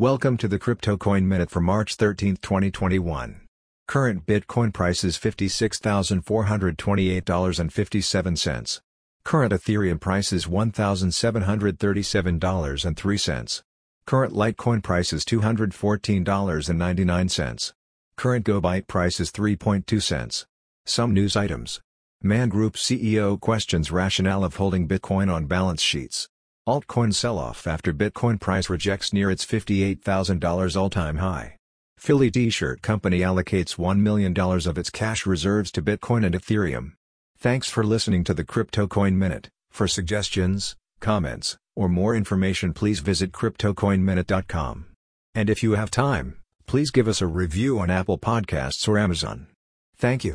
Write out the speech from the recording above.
Welcome to the Crypto Coin Minute for March 13, 2021. Current Bitcoin price is $56,428.57. Current Ethereum price is $1,737.03. Current Litecoin price is $214.99. Current GoByte price is 3.2 cents. Some news items. Man Group CEO questions rationale of holding Bitcoin on balance sheets. Altcoin sell-off after Bitcoin price rejects near its $58,000 all-time high. Philly T-shirt company allocates $1 million of its cash reserves to Bitcoin and Ethereum. Thanks for listening to the Crypto Coin Minute. For suggestions, comments, or more information please visit CryptoCoinMinute.com. And if you have time, please give us a review on Apple Podcasts or Amazon. Thank you.